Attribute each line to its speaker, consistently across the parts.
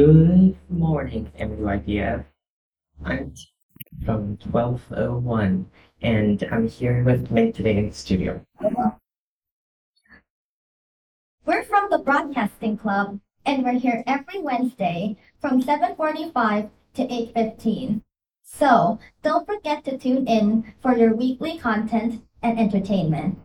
Speaker 1: Good morning, MUIDS. I'm from 1201, and I'm here with Meg today in the studio.
Speaker 2: We're from the Broadcasting Club, and we're here every Wednesday from 7.45 to 8.15. So, don't forget to tune in for your weekly content and entertainment.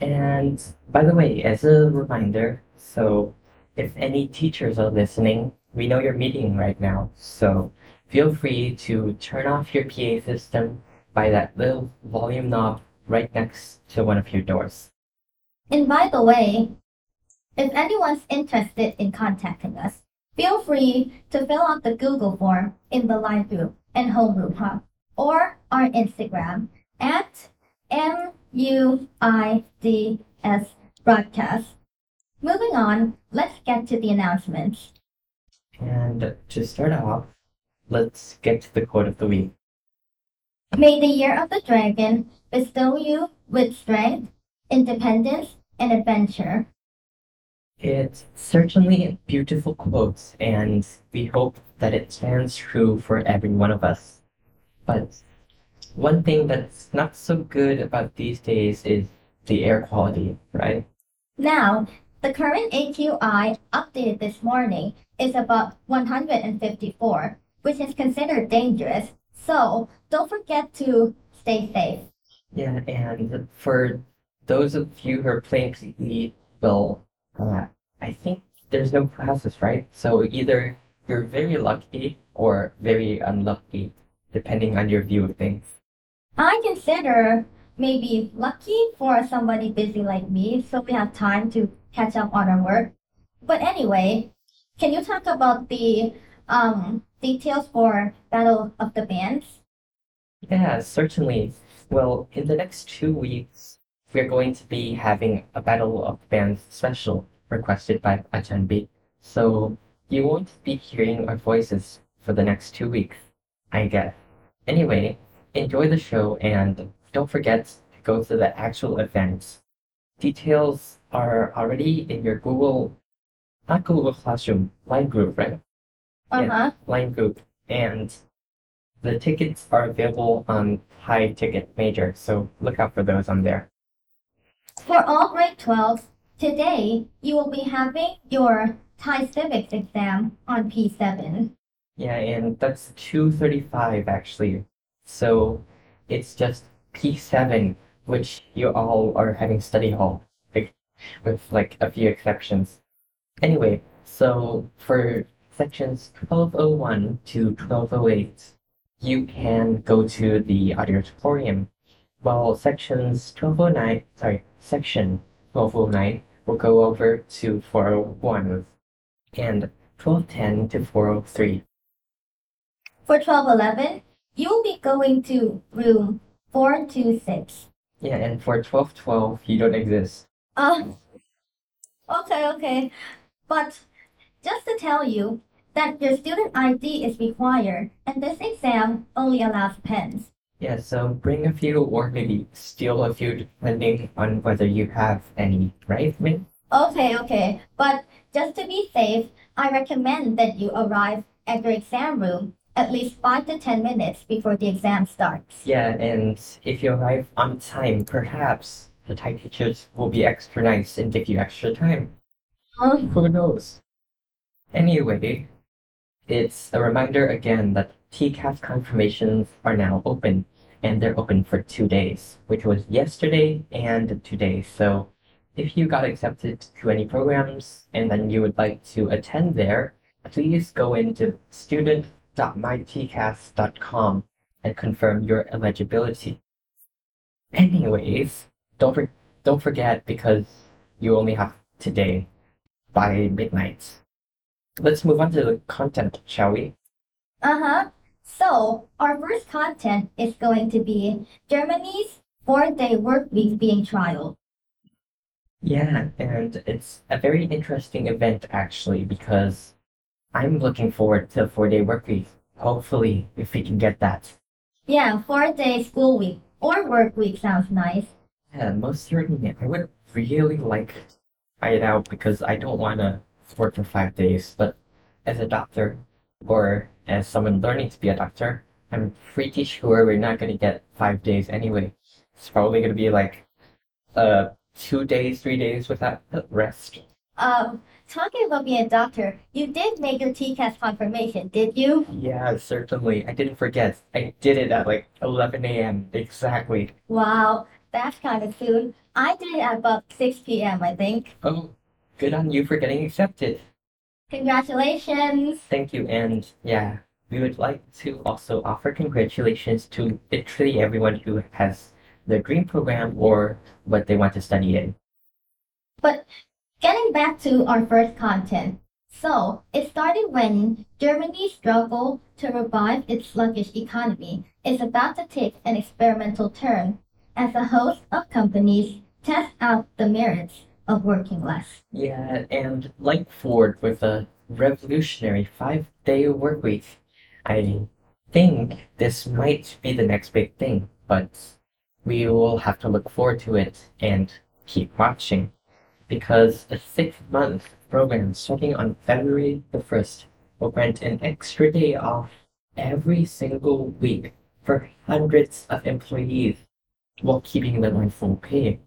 Speaker 1: And by the way, as a reminder, so if any teachers are listening, we know you're meeting right now, so feel free to turn off your PA system by that little volume knob right next to one of your doors.
Speaker 2: And by the way, if anyone's interested in contacting us, feel free to fill out the Google form in the Line group and home Homeroom Hub or our Instagram at M-U-I-D-S broadcast. Moving on, let's get to the announcements.
Speaker 1: And to start off, let's get to the quote of the week.
Speaker 2: May the year of the dragon bestow you with strength, independence, and adventure.
Speaker 1: It's certainly a beautiful quote, and we hope that it stands true for every one of us. But one thing that's not so good about these days is the air quality, right?
Speaker 2: Now, the current AQI updated this morning is about 154, which is considered dangerous. So don't forget to stay safe.
Speaker 1: Yeah, and for those of you who are playing PE, well, uh, I think there's no classes, right? So either you're very lucky or very unlucky, depending on your view of things.
Speaker 2: I consider maybe lucky for somebody busy like me, so we have time to catch up on our work. But anyway, can you talk about the um, details for Battle of the Bands?
Speaker 1: Yeah, certainly. Well, in the next two weeks, we're going to be having a Battle of Bands special requested by Achanbi. So you won't be hearing our voices for the next two weeks, I guess. Anyway, enjoy the show and don't forget to go to the actual events. Details are already in your Google, not Google Classroom, Line group, right?
Speaker 2: Uh huh.
Speaker 1: Line group. And the tickets are available on Thai Ticket Major, so look out for those on there.
Speaker 2: For all grade 12s, today you will be having your Thai Civics exam on P7.
Speaker 1: Yeah, and that's 235 actually. So it's just P7, which you all are having study hall, with like a few exceptions. Anyway, so for sections 1201 to 1208, you can go to the auditorium, while sections 1209, sorry, section 1209 will go over to 401 and 1210 to 403.
Speaker 2: For 1211, you will be going to room 426.
Speaker 1: Yeah, and for 1212, you don't exist.
Speaker 2: Uh, okay, okay. But just to tell you that your student ID is required and this exam only allows pens.
Speaker 1: Yeah, so bring a few or maybe steal a few depending on whether you have any, right, Min?
Speaker 2: Okay, okay. But just to be safe, I recommend that you arrive at your exam room at least 5 to 10 minutes before the exam starts.
Speaker 1: Yeah, and if you arrive on time, perhaps the Thai teachers will be extra nice and give you extra time.
Speaker 2: Huh?
Speaker 1: Who knows? Anyway, it's a reminder again that TCAS confirmations are now open, and they're open for two days, which was yesterday and today. So if you got accepted to any programs and then you would like to attend there, please go into student.mytcas.com and confirm your eligibility. Anyways, don't for- don't forget because you only have today by midnight. Let's move on to the content, shall we?
Speaker 2: Uh huh. So, our first content is going to be Germany's four day work week being trialed.
Speaker 1: Yeah, and it's a very interesting event actually because I'm looking forward to four day work week. Hopefully, if we can get that.
Speaker 2: Yeah, four day school week or work week sounds nice.
Speaker 1: Yeah, most certainly. I would really like to try it out because I don't want to work for five days, but as a doctor or as someone learning to be a doctor, I'm pretty sure we're not going to get five days anyway. It's probably going to be like uh, two days, three days without rest.
Speaker 2: Um, talking about being a doctor, you did make your TCAS confirmation, did you?
Speaker 1: Yeah, certainly. I didn't forget. I did it at like 11 a.m. exactly.
Speaker 2: Wow, that's kind of soon. I did it at about 6 p.m., I think.
Speaker 1: Oh, good on you for getting accepted.
Speaker 2: Congratulations!
Speaker 1: Thank you, and yeah, we would like to also offer congratulations to literally everyone who has the dream program or what they want to study in.
Speaker 2: But getting back to our first content. So, it started when Germany's struggle to revive its sluggish economy is about to take an experimental turn as a host of companies test out the merits of working less.
Speaker 1: Yeah, and like Ford with a revolutionary five day work week, I think this might be the next big thing, but we will have to look forward to it and keep watching. Because a six month program starting on February the 1st will grant an extra day off every single week for hundreds of employees while keeping them on full pay.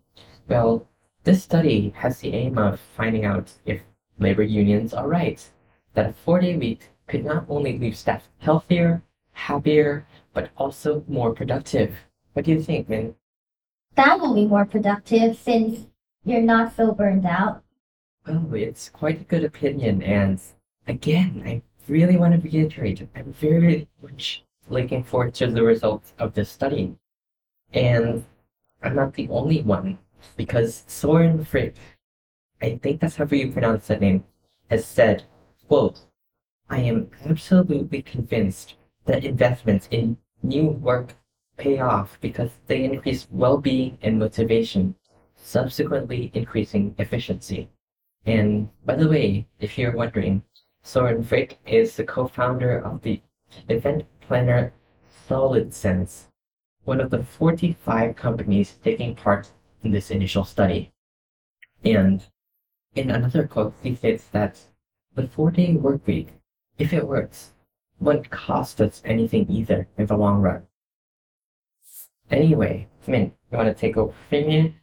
Speaker 1: Well, this study has the aim of finding out if labor unions are right that a four day week could not only leave staff healthier, happier, but also more productive. What do you think, Min?
Speaker 2: That will be more productive since you're not so burned out.
Speaker 1: Well, it's quite a good opinion, and again, I really want to reiterate, I'm very much looking forward to the results of this study. And I'm not the only one because Soren Frick, I think that's how you pronounce that name, has said, quote, I am absolutely convinced that investments in new work pay off because they increase well-being and motivation, subsequently increasing efficiency. And by the way, if you're wondering, Soren Frick is the co-founder of the event planner Solid Sense, one of the 45 companies taking part in this initial study. And in another quote, he states that the four day work week, if it works, won't cost us anything either in the long run. Anyway, Min, you want to take over from here?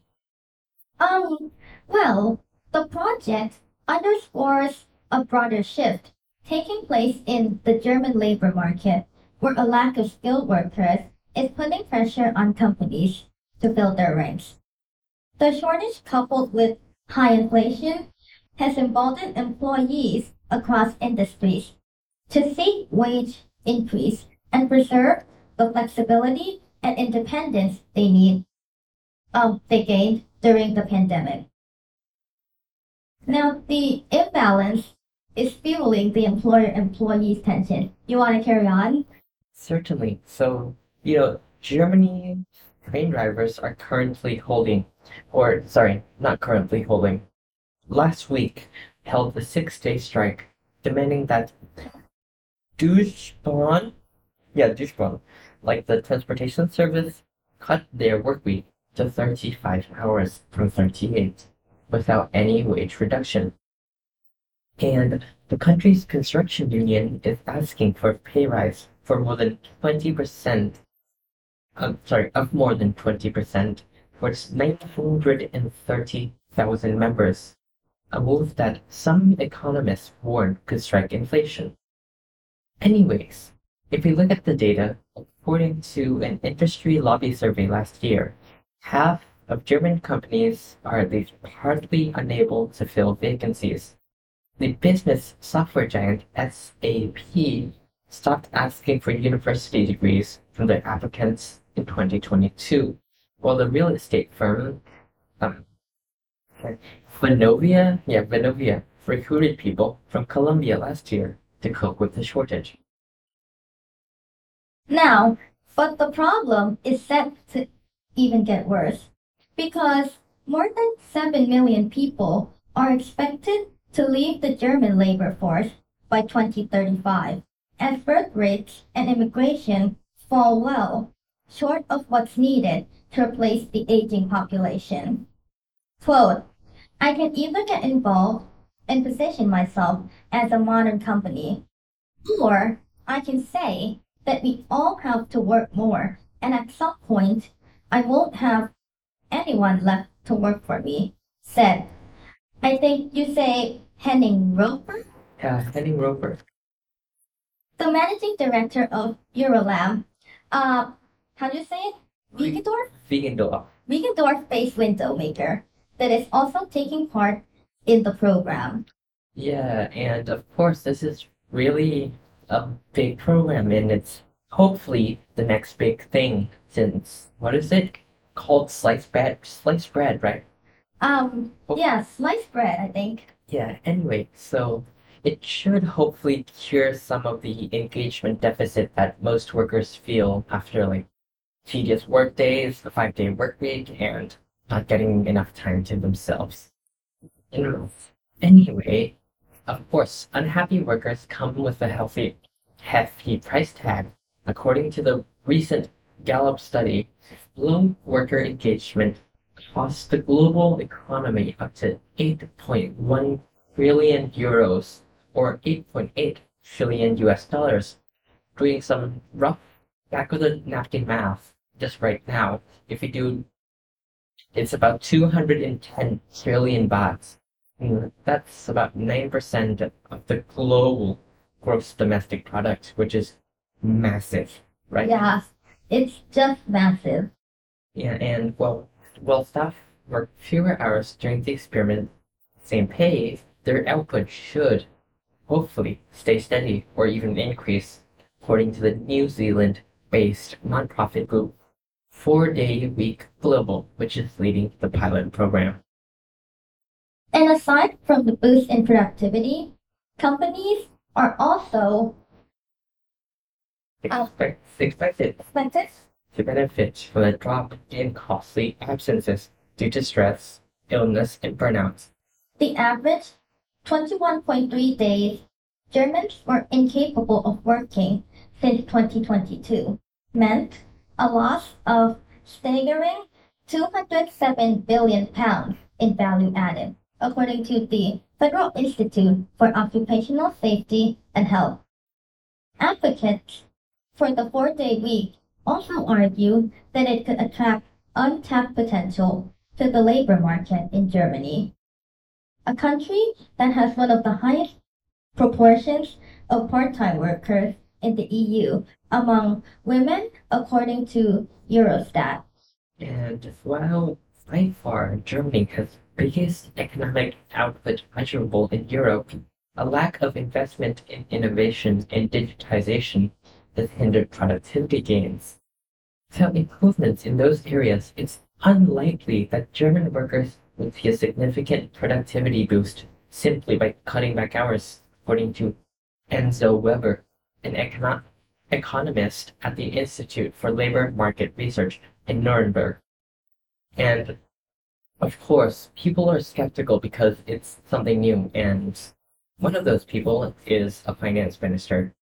Speaker 2: Um, well, the project underscores a broader shift taking place in the German labor market, where a lack of skilled workers is putting pressure on companies to fill their ranks. The shortage, coupled with high inflation, has emboldened employees across industries to seek wage increase and preserve the flexibility and independence they need um, they gained during the pandemic. Now, the imbalance is fueling the employer-employees tension. You want to carry on?
Speaker 1: Certainly. So, you know, Germany train drivers are currently holding, or sorry, not currently holding, last week held a six-day strike demanding that Deutschbahn, yeah, Deutschbahn, like the transportation service, cut their work week to 35 hours from 38 without any wage reduction. And the country's construction union is asking for a pay rise for more than 20%, um, sorry, of more than 20% for its 930,000 members, a move that some economists warn could strike inflation. Anyways, if we look at the data, according to an industry lobby survey last year, half of German companies are at least partly unable to fill vacancies. The business software giant SAP stopped asking for university degrees from their applicants in 2022, while the real estate firm um, Vonovia, yeah, Vonovia recruited people from Colombia last year to cope with the shortage.
Speaker 2: Now, but the problem is set to even get worse because more than 7 million people are expected to leave the German labor force by 2035 as birth rates and immigration fall well short of what's needed to replace the aging population. Quote, I can either get involved and position myself as a modern company. Or I can say that we all have to work more, and at some point, I won't have anyone left to work for me, said, I think you say Henning Roper,
Speaker 1: Yeah, Henning Roper.
Speaker 2: the managing director of Eurolab. Uh, how do you say it? Wegendorf?
Speaker 1: Wegendorf.
Speaker 2: Wegendorf based window maker that is also taking part in the program.
Speaker 1: Yeah, and of course, this is really a big program, and it's hopefully the next big thing since what is it called? Sliced bread, sliced bread, right?
Speaker 2: Um,
Speaker 1: Oh.
Speaker 2: yeah, sliced bread, I think.
Speaker 1: Yeah. Anyway, so it should hopefully cure some of the engagement deficit that most workers feel after like tedious work days, a five-day work week, and not getting enough time to themselves. Anyway, of course, unhappy workers come with a healthy, hefty price tag. According to the recent Gallup study, low worker engagement costs the global economy up to 8.1 trillion euros or 8.8 trillion US dollars. Doing some rough back of the napkin math just right now, if you do, it's about 210 trillion bahts. That's about 9% of the global gross domestic product, which is massive, right?
Speaker 2: Yeah, it's just massive.
Speaker 1: Yeah, and well, while staff work fewer hours during the experiment, same pay, their output should, hopefully, stay steady or even increase, according to the New Zealand-based nonprofit group Four Day Week Global, which is leading the pilot program.
Speaker 2: And aside from the boost in productivity, companies are also.
Speaker 1: Expect, expected
Speaker 2: expected
Speaker 1: to benefit from a drop in costly absences due to stress, illness, and burnout.
Speaker 2: the average 21.3 days Germans were incapable of working since 2022 meant a loss of staggering 207 billion pounds in value added, according to the Federal Institute for Occupational Safety and Health. Advocates for the four day week also argue that it could attract untapped potential to the labor market in Germany, a country that has one of the highest proportions of part time workers in the EU among women, according to Eurostat.
Speaker 1: And while by far Germany has the biggest economic output measurable in Europe, a lack of investment in innovation and digitization has hindered productivity gains. Without improvements in those areas, it's unlikely that German workers would see a significant productivity boost simply by cutting back hours, according to Enzo Weber, an econo- economist at the Institute for Labor Market Research in Nuremberg. And of course, people are skeptical because it's something new, and one of those people is a finance minister.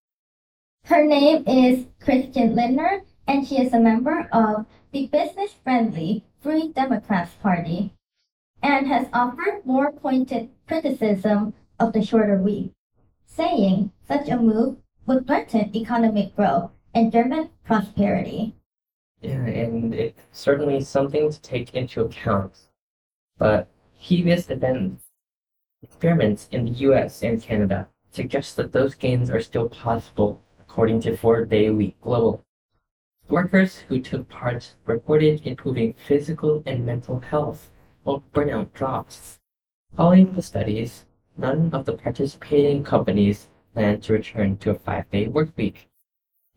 Speaker 2: Her name is Christian Lindner, and she is a member of the business friendly Free Democrats Party and has offered more pointed criticism of the shorter week, saying such a move would threaten economic growth and German prosperity.
Speaker 1: Yeah, and it's certainly something to take into account. But previous events, experiments in the US and Canada suggest that those gains are still possible, according to Four Day Week Global. Workers who took part reported improving physical and mental health while burnout drops. Following the studies, none of the participating companies plan to return to a five day work week.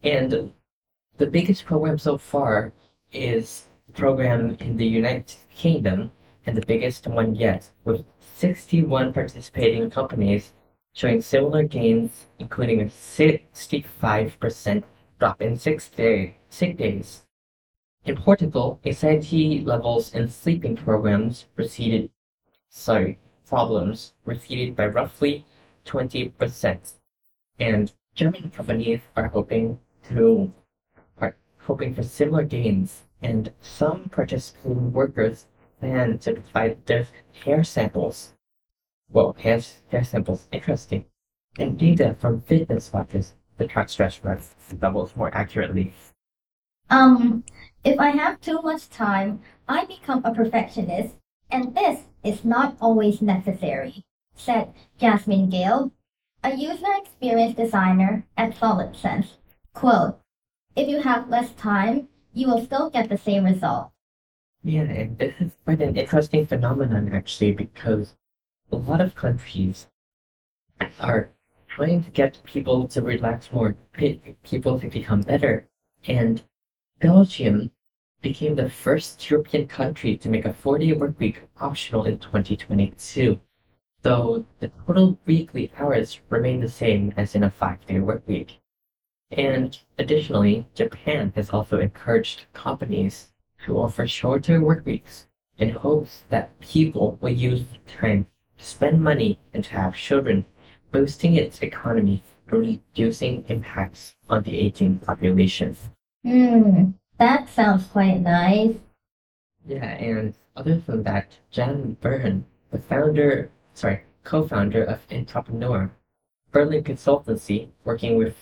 Speaker 1: And the biggest program so far is the program in the United Kingdom, and the biggest one yet, with 61 participating companies showing similar gains, including a 65% drop in six day, sick days. In Portugal, anxiety levels in sleeping programs receded, sorry, problems receded by roughly 20%. And German companies are hoping to are hoping for similar gains, and some participating workers plan to provide their hair samples. Well, hair, hair samples, interesting. And data from fitness watches to track stress levels more accurately.
Speaker 2: Um, if I have too much time, I become a perfectionist, and this is not always necessary, said Jasmine Gale, a user experience designer at SolidSense. Quote, if you have less time, you will still get the same result.
Speaker 1: Yeah, and this is quite an interesting phenomenon actually because a lot of countries are trying to get people to relax more, people to become better. And Belgium became the first European country to make a 40 day work week optional in 2022, though the total weekly hours remain the same as in a five day work week. And additionally, Japan has also encouraged companies to offer shorter work weeks in hopes that people will use the time to spend money and to have children, boosting its economy and reducing impacts on the aging population.
Speaker 2: Hmm, that sounds quite nice.
Speaker 1: Yeah, and other than that, Jan Bühren, the founder, sorry, co-founder of Intraprenör, Berlin Consultancy, working with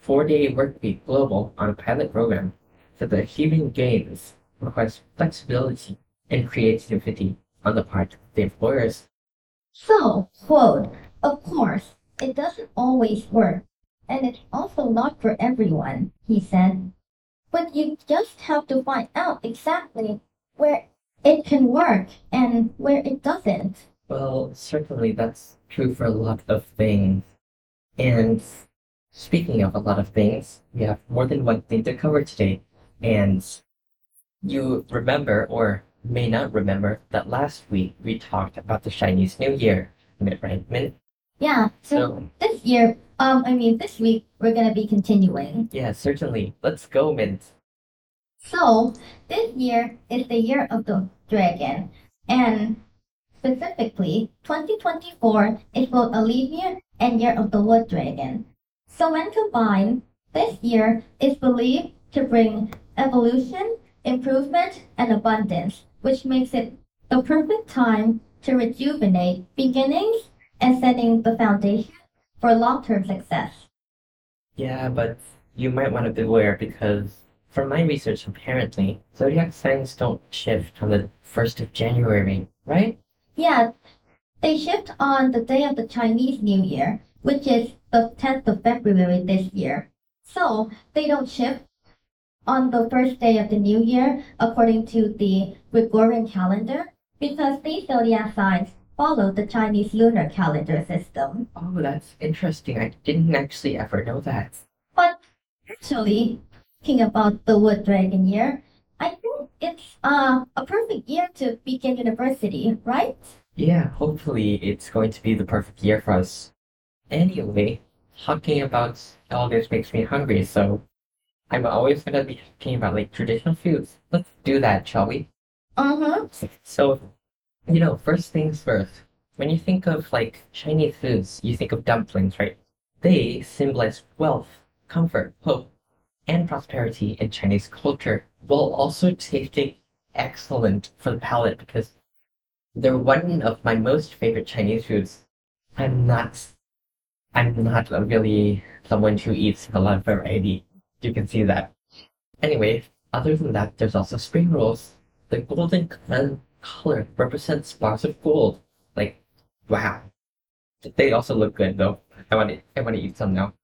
Speaker 1: four-day workweek global on a pilot program, said that achieving gains requires flexibility and creativity on the part of the employers.
Speaker 2: So, quote, of course, it doesn't always work, and it's also not for everyone, he said. But you just have to find out exactly where it can work and where it doesn't.
Speaker 1: Well, certainly that's true for a lot of things. And speaking of a lot of things, we have more than one thing to cover today. And you remember, or may not remember, that last week we talked about the Chinese New Year, right, Min?
Speaker 2: Yeah, so
Speaker 1: So,
Speaker 2: this year, um, I mean, this week, we're gonna be continuing.
Speaker 1: yeah, certainly. Let's go, Mint.
Speaker 2: So, this year is the year of the dragon, and specifically, 2024 is both a leap year and year of the wood dragon. So, when combined, this year is believed to bring evolution, improvement, and abundance, which makes it the perfect time to rejuvenate beginnings and setting the foundation for long term success.
Speaker 1: Yeah, but you might want to beware because from my research, apparently, zodiac signs don't shift on the 1st of January, right?
Speaker 2: Yeah, they shipped on the day of the Chinese New Year, which is the 10th of February this year. So they don't ship on the first day of the new year according to the Gregorian calendar because these zodiac signs follow the Chinese lunar calendar system.
Speaker 1: Oh, that's interesting. I didn't actually ever know that.
Speaker 2: But actually, thinking about the wood dragon year, I think it's uh, a perfect year to begin university, right?
Speaker 1: Yeah, hopefully it's going to be the perfect year for us. Anyway, talking about all this makes me hungry, so I'm always gonna be talking about like traditional foods. Let's do that, shall we?
Speaker 2: Uh-huh.
Speaker 1: So, you know, first things first. When you think of like Chinese foods, you think of dumplings, right? They symbolize wealth, comfort, hope, and prosperity in Chinese culture, while also tasting excellent for the palate because they're one of my most favorite Chinese foods. I'm not, I'm not really someone who eats a lot of variety. You can see that. Anyway, other than that, there's also spring rolls. The golden color represents bars of gold. Like, wow. They also look good though. I want to, I want to eat some now.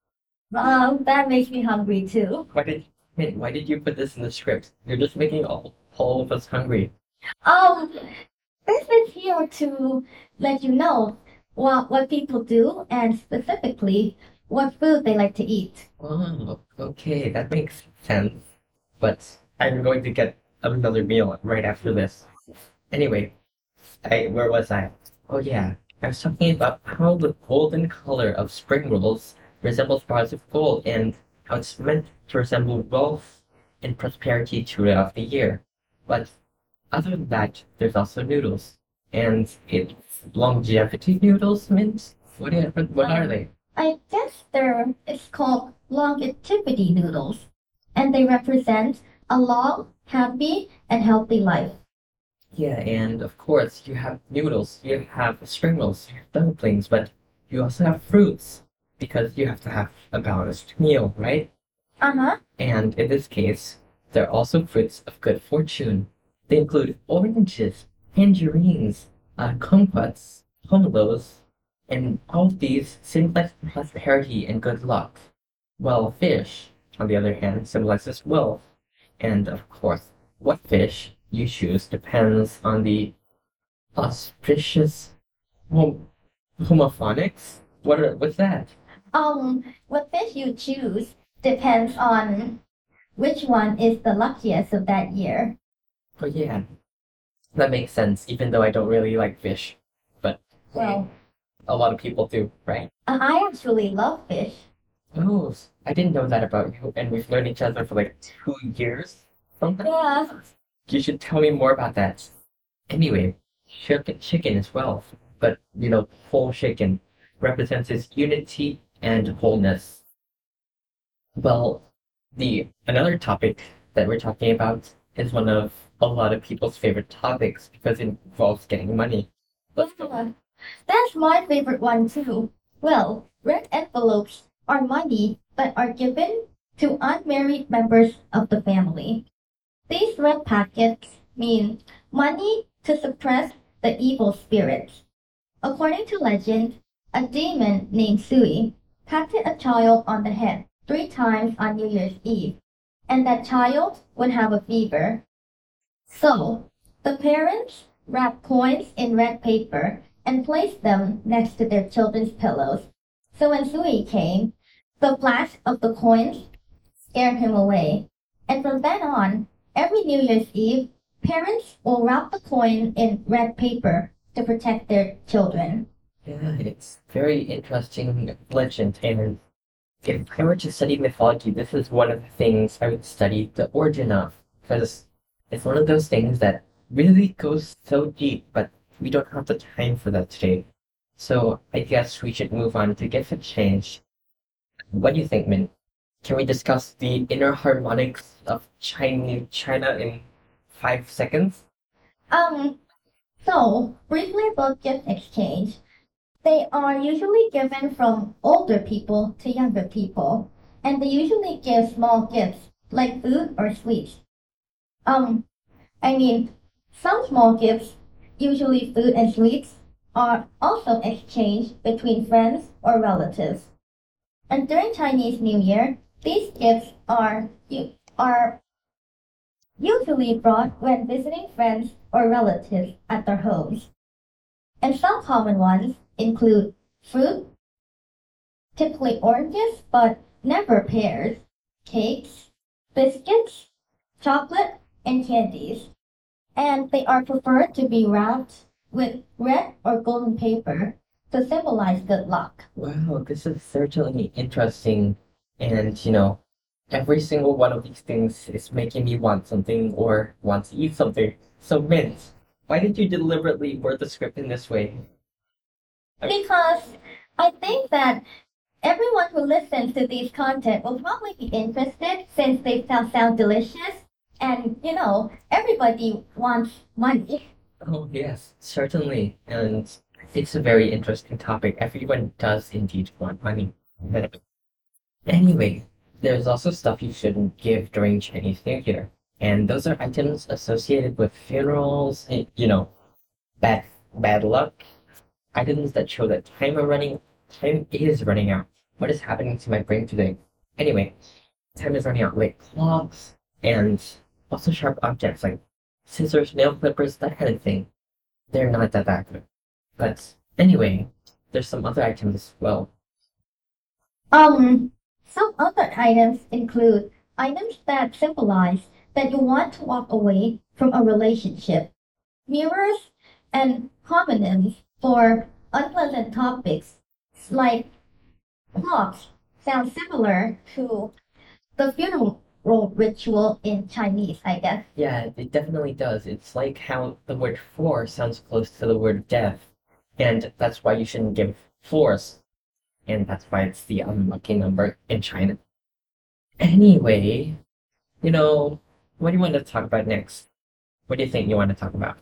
Speaker 2: Wow, that makes me hungry too.
Speaker 1: Why did, man, why did you put this in the script? You're just making all, all of us hungry.
Speaker 2: Um, this is here to let you know what what people do and specifically what food they like to eat.
Speaker 1: Oh, okay, that makes sense. But I'm going to get another meal right after this. Anyway, I where was I? Oh yeah, I was talking about how the golden color of spring rolls resembles bars of gold and how it's meant to resemble wealth and prosperity throughout the year. But other than that, there's also noodles. And it's longevity noodles meant? What are, what are they?
Speaker 2: I guess they're it's called longevity noodles, and they represent a long, happy, and healthy life.
Speaker 1: Yeah, and of course you have noodles, you have spring rolls, you have dumplings, but you also have fruits because you have to have a balanced meal, right?
Speaker 2: Uh-huh.
Speaker 1: And in this case, they're also fruits of good fortune. They include oranges, tangerines, uh, kumquats, pomelos, and all of these symbolize prosperity and good luck. While fish, on the other hand, symbolizes wealth. And of course, what fish you choose depends on the auspicious hom- homophonics. What are, what's that?
Speaker 2: Um, what fish you choose depends on which one is the luckiest of that year.
Speaker 1: Oh yeah, that makes sense. Even though I don't really like fish, but
Speaker 2: Well,
Speaker 1: a lot of people do, right?
Speaker 2: I I actually love fish.
Speaker 1: Oh, I didn't know that about you, and we've known each other for like two years. Something.
Speaker 2: Yeah.
Speaker 1: You should tell me more about that. Anyway, chicken, chicken as well, but you know, whole chicken represents its unity and wholeness. Well, the another topic that we're talking about is one of a lot of people's favorite topics because it involves getting money.
Speaker 2: That's my favorite one too. Well, red envelopes are money that are given to unmarried members of the family. These red packets mean money to suppress the evil spirits. According to legend, a demon named Sui patted a child on the head three times on New Year's Eve, and that child would have a fever. So, the parents wrapped coins in red paper and placed them next to their children's pillows. So when Sui came, the flash of the coins scared him away. And from then on, every New Year's Eve, parents will wrap the coin in red paper to protect their children.
Speaker 1: Yeah, it's very interesting legend, and if I were to study mythology, this is one of the things I would study the origin of, because it's one of those things that really goes so deep, but we don't have the time for that today. So I guess we should move on to get a change. What do you think, Min? Can we discuss the inner harmonics of Chinese China in five seconds?
Speaker 2: Um, so briefly about gift exchange. They are usually given from older people to younger people, and they usually give small gifts like food or sweets. Um, I mean, some small gifts, usually food and sweets, are also exchanged between friends or relatives. And during Chinese New Year, these gifts are are usually brought when visiting friends or relatives at their homes. And some common ones include fruit, typically oranges, but never pears, cakes, biscuits, chocolate, and candies. And they are preferred to be wrapped with red or golden paper to symbolize good luck.
Speaker 1: Wow, this is certainly interesting. And, you know, every single one of these things is making me want something or want to eat something. So, Mint, why did you deliberately word the script in this way?
Speaker 2: Because I think that everyone who listens to these content will probably be interested since they sound, sound delicious. And, you know, everybody wants money.
Speaker 1: Oh, yes, certainly. And it's a very interesting topic. Everyone does indeed want money. Anyway, there's also stuff you shouldn't give during Chinese New Year. And those are items associated with funerals, you know, bad bad luck, items that show that time are running time is running out. What is happening to my brain today? Anyway, time is running out, like clocks and also sharp objects like scissors, nail clippers, that kind of thing. They're not that accurate. But anyway, there's some other items as well.
Speaker 2: Um, some other items include items that symbolize that you want to walk away from a relationship, mirrors, and homonyms for unpleasant topics like clocks sound similar to the funeral ritual in Chinese, I guess.
Speaker 1: Yeah, it definitely does. It's like how the word four sounds close to the word death. And that's why you shouldn't give fours. And that's why it's the unlucky number in China. Anyway, you know, what do you want to talk about next? What do you think you want to talk about?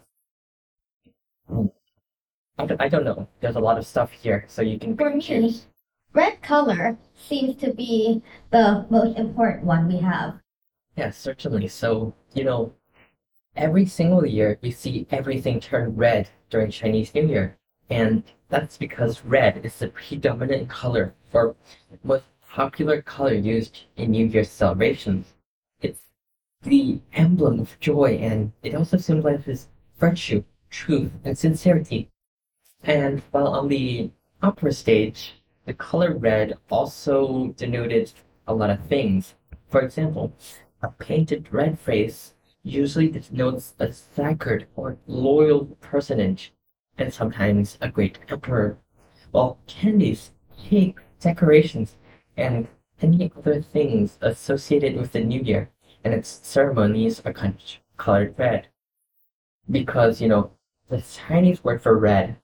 Speaker 1: I don't, I don't know. There's a lot of stuff here, so you can
Speaker 2: For me,
Speaker 1: choose.
Speaker 2: red color seems to be the most important one we have.
Speaker 1: Yes, certainly. So, you know, every single year we see everything turn red during Chinese New Year. And that's because red is the predominant color for most popular color used in New Year's celebrations. It's the emblem of joy and it also symbolizes virtue, truth, and sincerity. And while on the opera stage, the color red also denoted a lot of things. For example, a painted red face usually denotes a sacred or loyal personage, and sometimes a great emperor, while candies, cake, decorations, and any other things associated with the new year and its ceremonies are colored red. Because, you know, the Chinese word for red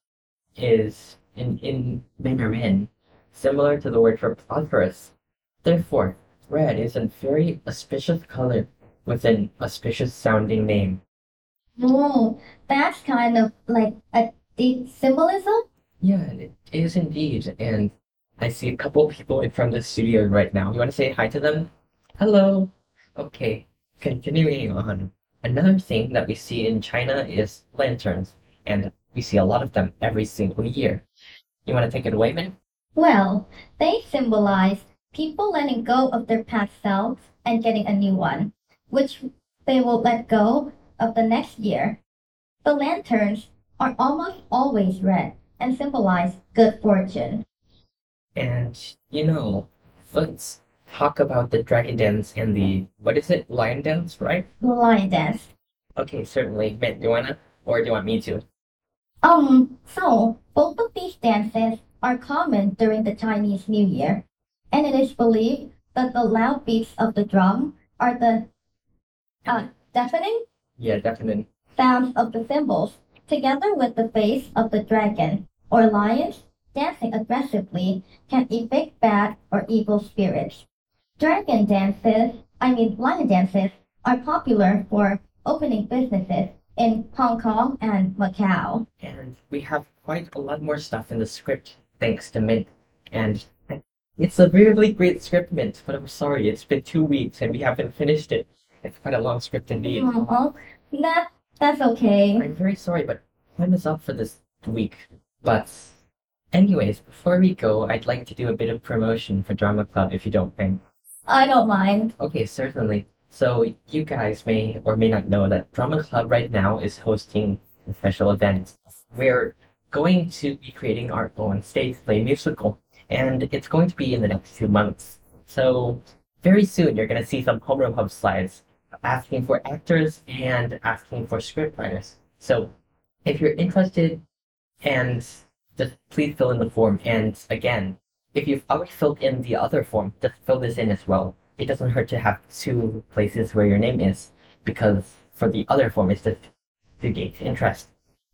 Speaker 1: is in, in Mandarin similar to the word for prosperous. Therefore, red is a very auspicious color with an auspicious sounding name.
Speaker 2: Oh, that's kind of like a deep symbolism.
Speaker 1: Yeah, it is indeed. And I see a couple people in front of the studio right now. You want to say hi to them? Hello. Okay, continuing on. Another thing that we see in China is lanterns, and we see a lot of them every single year. You want to take it away, man?
Speaker 2: Well, they symbolize people letting go of their past selves and getting a new one, which they will let go of the next year. The lanterns are almost always red and symbolize good fortune.
Speaker 1: And you know, let's talk about the dragon dance and the what is it, lion dance, right?
Speaker 2: The lion dance.
Speaker 1: Okay, certainly. Ben, do you wanna, or do you want me to?
Speaker 2: Um, so both of these dances are common during the Chinese New Year, and it is believed that the loud beats of the drum are the uh, deafening
Speaker 1: Yeah, definitely.
Speaker 2: sounds of the cymbals, together with the face of the dragon or lions dancing aggressively, can evict bad or evil spirits. Dragon dances, I mean lion dances, are popular for opening businesses in Hong Kong and Macau.
Speaker 1: And we have quite a lot more stuff in the script, thanks to Mint. And it's a really great script, Mint, but I'm sorry, it's been two weeks and we haven't finished it. It's quite a long script indeed.
Speaker 2: Oh, that that's okay.
Speaker 1: I'm very sorry, but time is up for this week. But, anyways, before we go, I'd like to do a bit of promotion for Drama Club if you don't mind.
Speaker 2: I don't mind.
Speaker 1: Okay, certainly. So, you guys may or may not know that Drama Club right now is hosting a special event. We're going to be creating our own stage play musical, and it's going to be in the next two months. So, very soon you're going to see some Homeroom Hub slides asking for actors and asking for scriptwriters. So, if you're interested, and just please fill in the form. And again, if you've already filled in the other form, just fill this in as well. It doesn't hurt to have two places where your name is, because for the other form, it's just to gauge interest.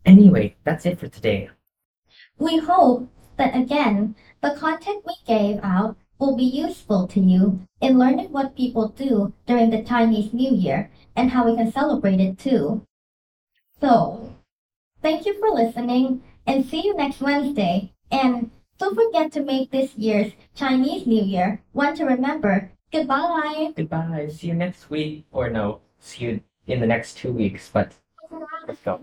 Speaker 1: Anyway, that's it for today.
Speaker 2: We hope that again, the content we gave out will be useful to you in learning what people do during the Chinese New Year and how we can celebrate it too. So, thank you for listening and see you next Wednesday. And don't forget to make this year's Chinese New Year one to remember. Goodbye.
Speaker 1: Goodbye. See you next week. Or no, see you in the next two weeks. But let's go.